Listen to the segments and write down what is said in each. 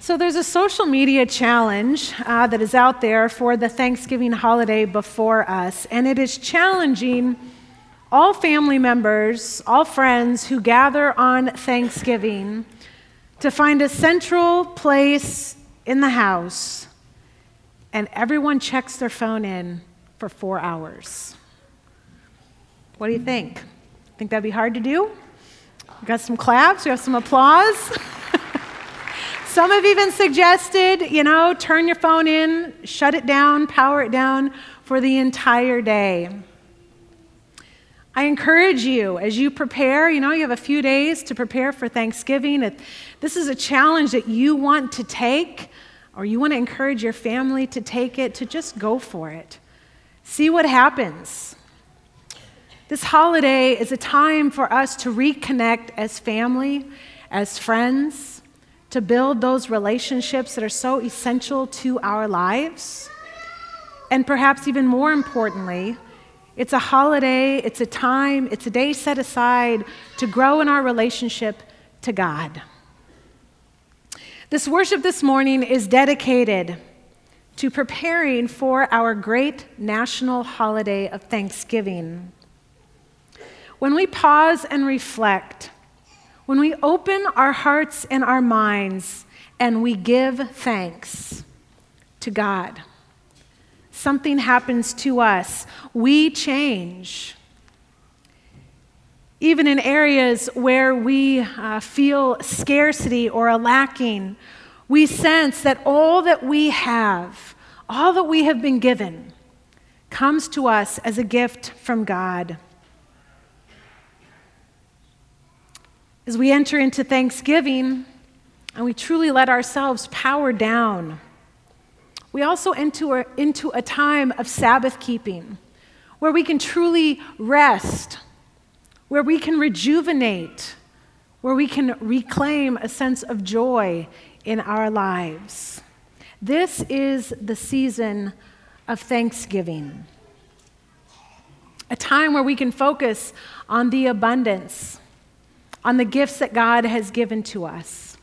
So, there's a social media challenge uh, that is out there for the Thanksgiving holiday before us, and it is challenging all family members, all friends who gather on Thanksgiving to find a central place in the house, and everyone checks their phone in for four hours. What do you think? Think that'd be hard to do? We got some claps, we have some applause. Some have even suggested, you know, turn your phone in, shut it down, power it down for the entire day. I encourage you as you prepare, you know, you have a few days to prepare for Thanksgiving. If this is a challenge that you want to take, or you want to encourage your family to take it, to just go for it. See what happens. This holiday is a time for us to reconnect as family, as friends to build those relationships that are so essential to our lives. And perhaps even more importantly, it's a holiday, it's a time, it's a day set aside to grow in our relationship to God. This worship this morning is dedicated to preparing for our great national holiday of Thanksgiving. When we pause and reflect, when we open our hearts and our minds and we give thanks to God, something happens to us. We change. Even in areas where we uh, feel scarcity or a lacking, we sense that all that we have, all that we have been given, comes to us as a gift from God. As we enter into Thanksgiving and we truly let ourselves power down, we also enter into a time of Sabbath keeping where we can truly rest, where we can rejuvenate, where we can reclaim a sense of joy in our lives. This is the season of Thanksgiving, a time where we can focus on the abundance on the gifts that God has given to us.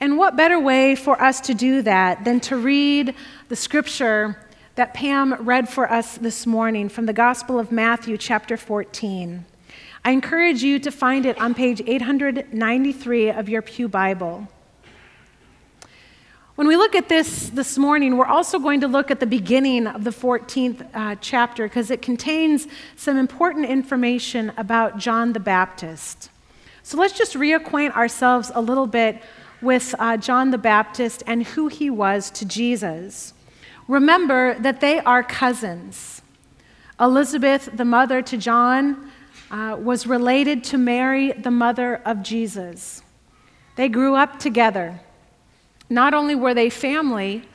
And what better way for us to do that than to read the scripture that Pam read for us this morning from the Gospel of Matthew, chapter 14. I encourage you to find it on page 893 of your Pew Bible. When we look at this this morning, we're also going to look at the beginning of the 14th uh, chapter because it contains some important information about John the Baptist. So let's just reacquaint ourselves a little bit with uh, John the Baptist and who he was to Jesus. Remember that they are cousins. Elizabeth, the mother to John, uh, was related to Mary, the mother of Jesus. They grew up together. Not only were they family,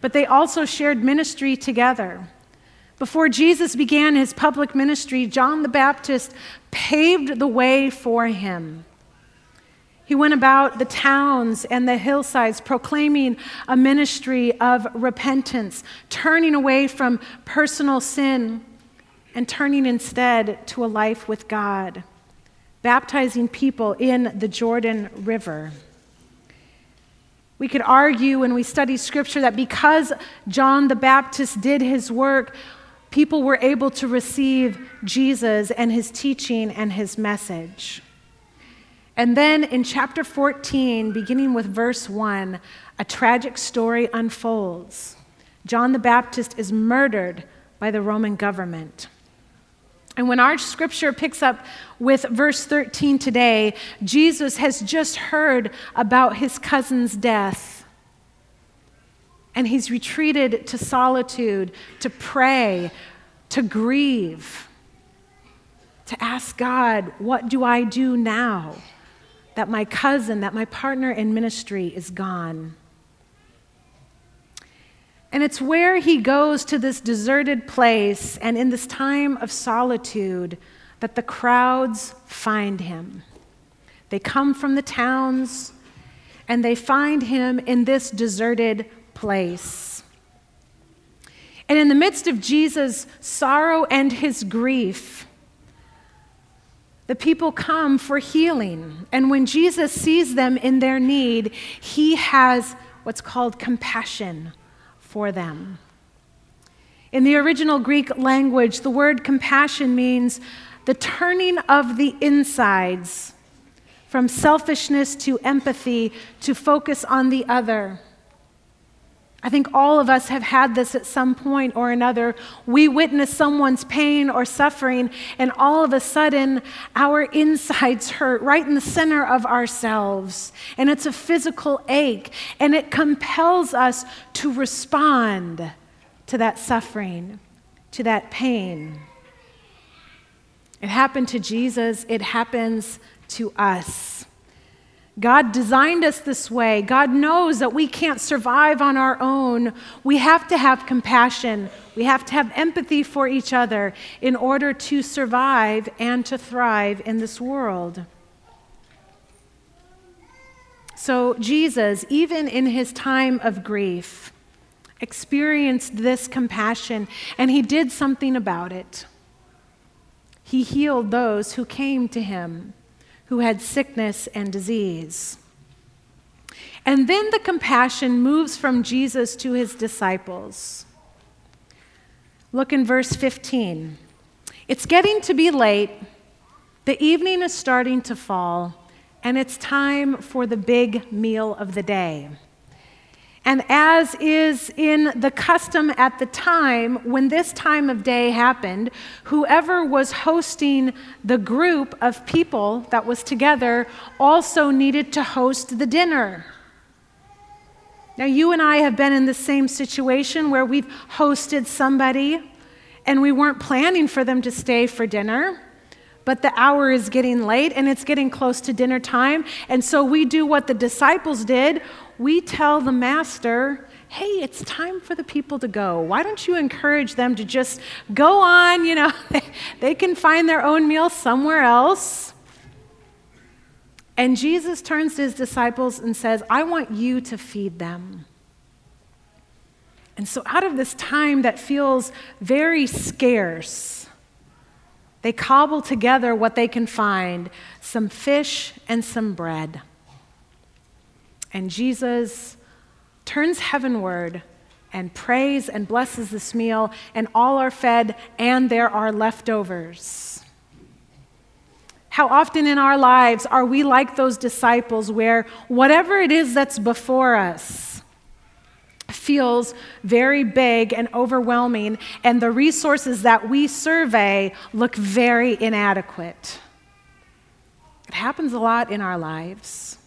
but they also shared ministry together. Before Jesus began his public ministry, John the Baptist paved the way for him. He went about the towns and the hillsides proclaiming a ministry of repentance, turning away from personal sin and turning instead to a life with God, baptizing people in the Jordan River. We could argue when we study scripture that because John the Baptist did his work, people were able to receive Jesus and his teaching and his message. And then in chapter 14, beginning with verse 1, a tragic story unfolds. John the Baptist is murdered by the Roman government. And when our scripture picks up with verse 13 today, Jesus has just heard about his cousin's death and he's retreated to solitude to pray, to grieve, to ask God, What do I do now that my cousin, that my partner in ministry is gone? And it's where he goes to this deserted place, and in this time of solitude, that the crowds find him. They come from the towns, and they find him in this deserted place. And in the midst of Jesus' sorrow and his grief, the people come for healing. And when Jesus sees them in their need, he has what's called compassion for them. In the original Greek language, the word compassion means the turning of the insides from selfishness to empathy to focus on the other. I think all of us have had this at some point or another. We witness someone's pain or suffering, and all of a sudden, our insides hurt right in the center of ourselves. And it's a physical ache, and it compels us to respond to that suffering, to that pain. It happened to Jesus, it happens to us. God designed us this way. God knows that we can't survive on our own. We have to have compassion. We have to have empathy for each other in order to survive and to thrive in this world. So, Jesus, even in his time of grief, experienced this compassion and he did something about it. He healed those who came to him who had sickness and disease. And then the compassion moves from Jesus to his disciples. Look in verse 15. It's getting to be late, the evening is starting to fall, and it's time for the big meal of the day. And as is in the custom at the time, when this time of day happened, whoever was hosting the group of people that was together also needed to host the dinner. Now, you and I have been in the same situation where we've hosted somebody and we weren't planning for them to stay for dinner but the hour is getting late and it's getting close to dinner time. And so we do what the disciples did we tell the master, hey, it's time for the people to go. Why don't you encourage them to just go on? You know, they can find their own meal somewhere else. And Jesus turns to his disciples and says, I want you to feed them. And so, out of this time that feels very scarce, they cobble together what they can find some fish and some bread. And Jesus turns heavenward and prays and blesses this meal, and all are fed, and there are leftovers. How often in our lives are we like those disciples where whatever it is that's before us feels very big and overwhelming, and the resources that we survey look very inadequate? It happens a lot in our lives.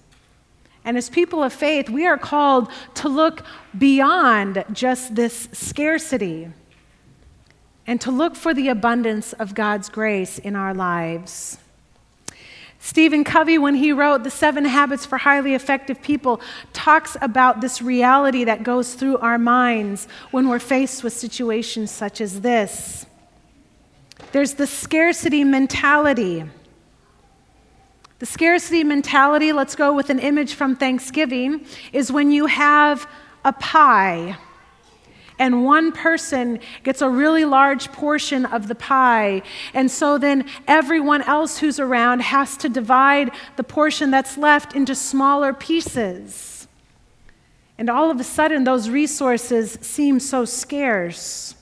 And as people of faith, we are called to look beyond just this scarcity and to look for the abundance of God's grace in our lives. Stephen Covey, when he wrote The Seven Habits for Highly Effective People, talks about this reality that goes through our minds when we're faced with situations such as this. There's the scarcity mentality the scarcity mentality, let's go with an image from Thanksgiving, is when you have a pie and one person gets a really large portion of the pie. And so then everyone else who's around has to divide the portion that's left into smaller pieces. And all of a sudden, those resources seem so scarce.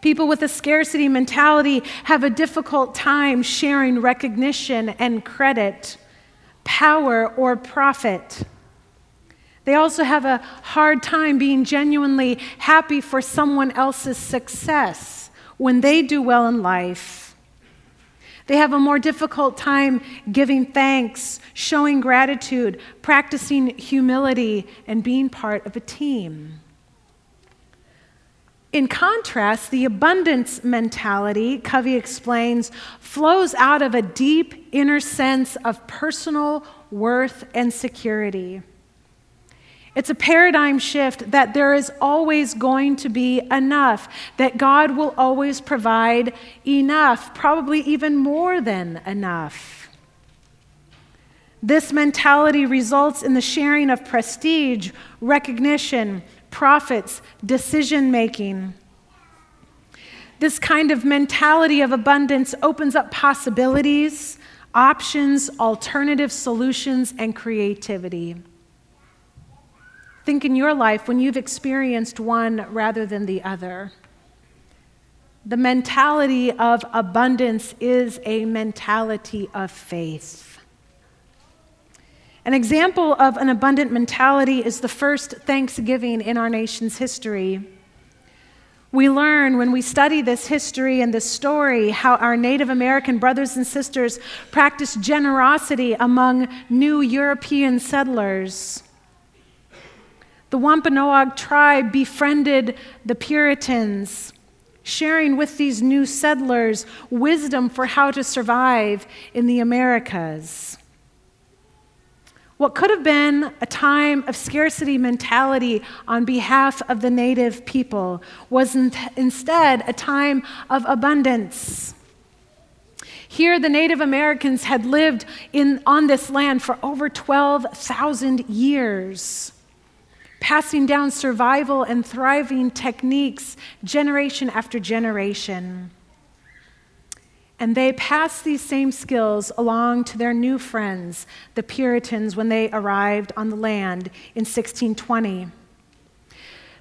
People with a scarcity mentality have a difficult time sharing recognition and credit, power, or profit. They also have a hard time being genuinely happy for someone else's success when they do well in life. They have a more difficult time giving thanks, showing gratitude, practicing humility, and being part of a team. In contrast, the abundance mentality, Covey explains, flows out of a deep inner sense of personal worth and security. It's a paradigm shift that there is always going to be enough, that God will always provide enough, probably even more than enough. This mentality results in the sharing of prestige, recognition, profits, decision making. This kind of mentality of abundance opens up possibilities, options, alternative solutions, and creativity. Think in your life when you've experienced one rather than the other. The mentality of abundance is a mentality of faith. An example of an abundant mentality is the first Thanksgiving in our nation's history. We learn when we study this history and this story how our Native American brothers and sisters practiced generosity among new European settlers. The Wampanoag tribe befriended the Puritans sharing with these new settlers wisdom for how to survive in the Americas. What could have been a time of scarcity mentality on behalf of the native people was instead a time of abundance. Here, the Native Americans had lived in, on this land for over 12,000 years passing down survival and thriving techniques generation after generation. And they passed these same skills along to their new friends, the Puritans, when they arrived on the land in 1620.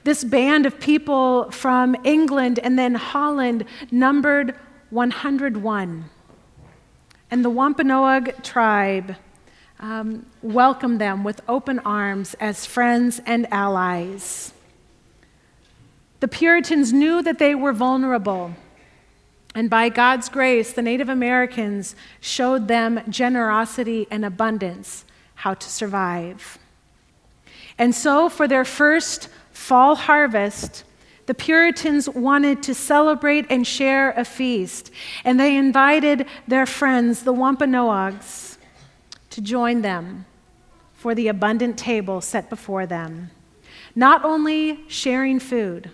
This band of people from England and then Holland numbered 101. And the Wampanoag tribe um, welcome them with open arms as friends and allies. The Puritans knew that they were vulnerable, and by God's grace, the Native Americans showed them generosity and abundance, how to survive. And so, for their first fall harvest, the Puritans wanted to celebrate and share a feast, and they invited their friends, the Wampanoags to join them for the abundant table set before them. Not only sharing food,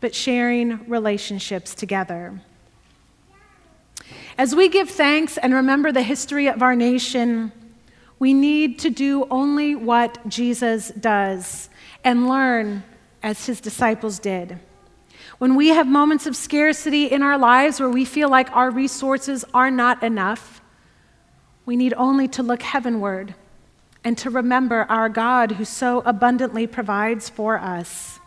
but sharing relationships together. As we give thanks and remember the history of our nation, we need to do only what Jesus does and learn as his disciples did. When we have moments of scarcity in our lives where we feel like our resources are not enough, we need only to look heavenward and to remember our God who so abundantly provides for us.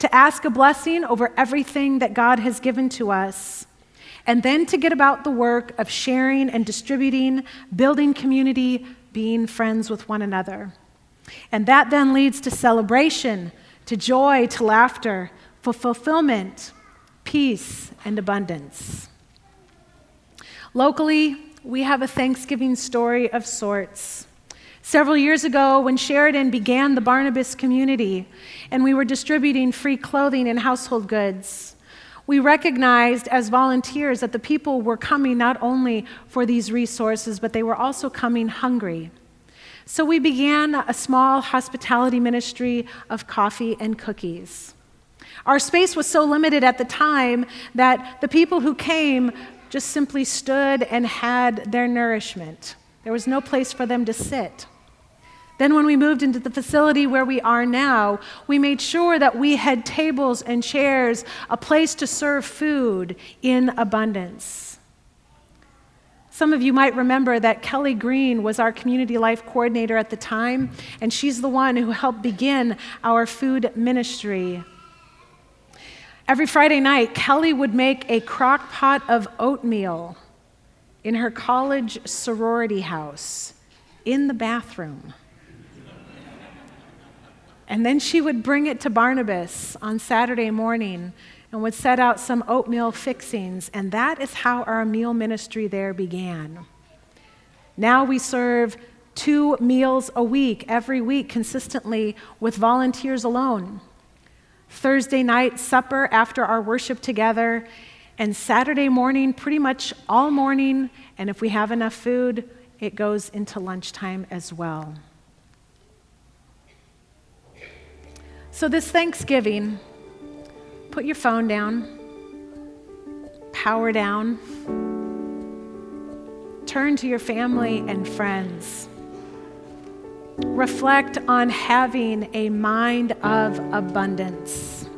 To ask a blessing over everything that God has given to us. And then to get about the work of sharing and distributing, building community, being friends with one another. And that then leads to celebration, to joy, to laughter, for fulfillment, peace, and abundance. Locally, we have a Thanksgiving story of sorts. Several years ago, when Sheridan began the Barnabas community and we were distributing free clothing and household goods, we recognized as volunteers that the people were coming not only for these resources, but they were also coming hungry. So we began a small hospitality ministry of coffee and cookies. Our space was so limited at the time that the people who came just simply stood and had their nourishment. There was no place for them to sit. Then, when we moved into the facility where we are now, we made sure that we had tables and chairs, a place to serve food in abundance. Some of you might remember that Kelly Green was our community life coordinator at the time, and she's the one who helped begin our food ministry Every Friday night, Kelly would make a crock pot of oatmeal in her college sorority house in the bathroom. And then she would bring it to Barnabas on Saturday morning and would set out some oatmeal fixings. And that is how our meal ministry there began. Now we serve two meals a week, every week, consistently with volunteers alone. Thursday night supper after our worship together, and Saturday morning, pretty much all morning, and if we have enough food, it goes into lunchtime as well. So, this Thanksgiving, put your phone down, power down, turn to your family and friends reflect on having a mind of abundance.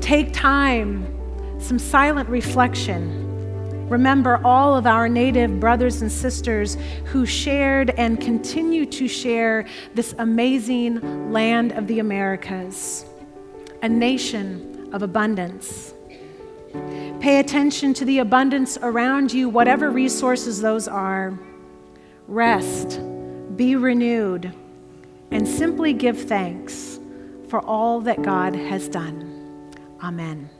Take time some silent reflection. Remember all of our native brothers and sisters who shared and continue to share this amazing land of the Americas, a nation of abundance. Pay attention to the abundance around you, whatever resources those are. Rest, be renewed, and simply give thanks for all that God has done. Amen.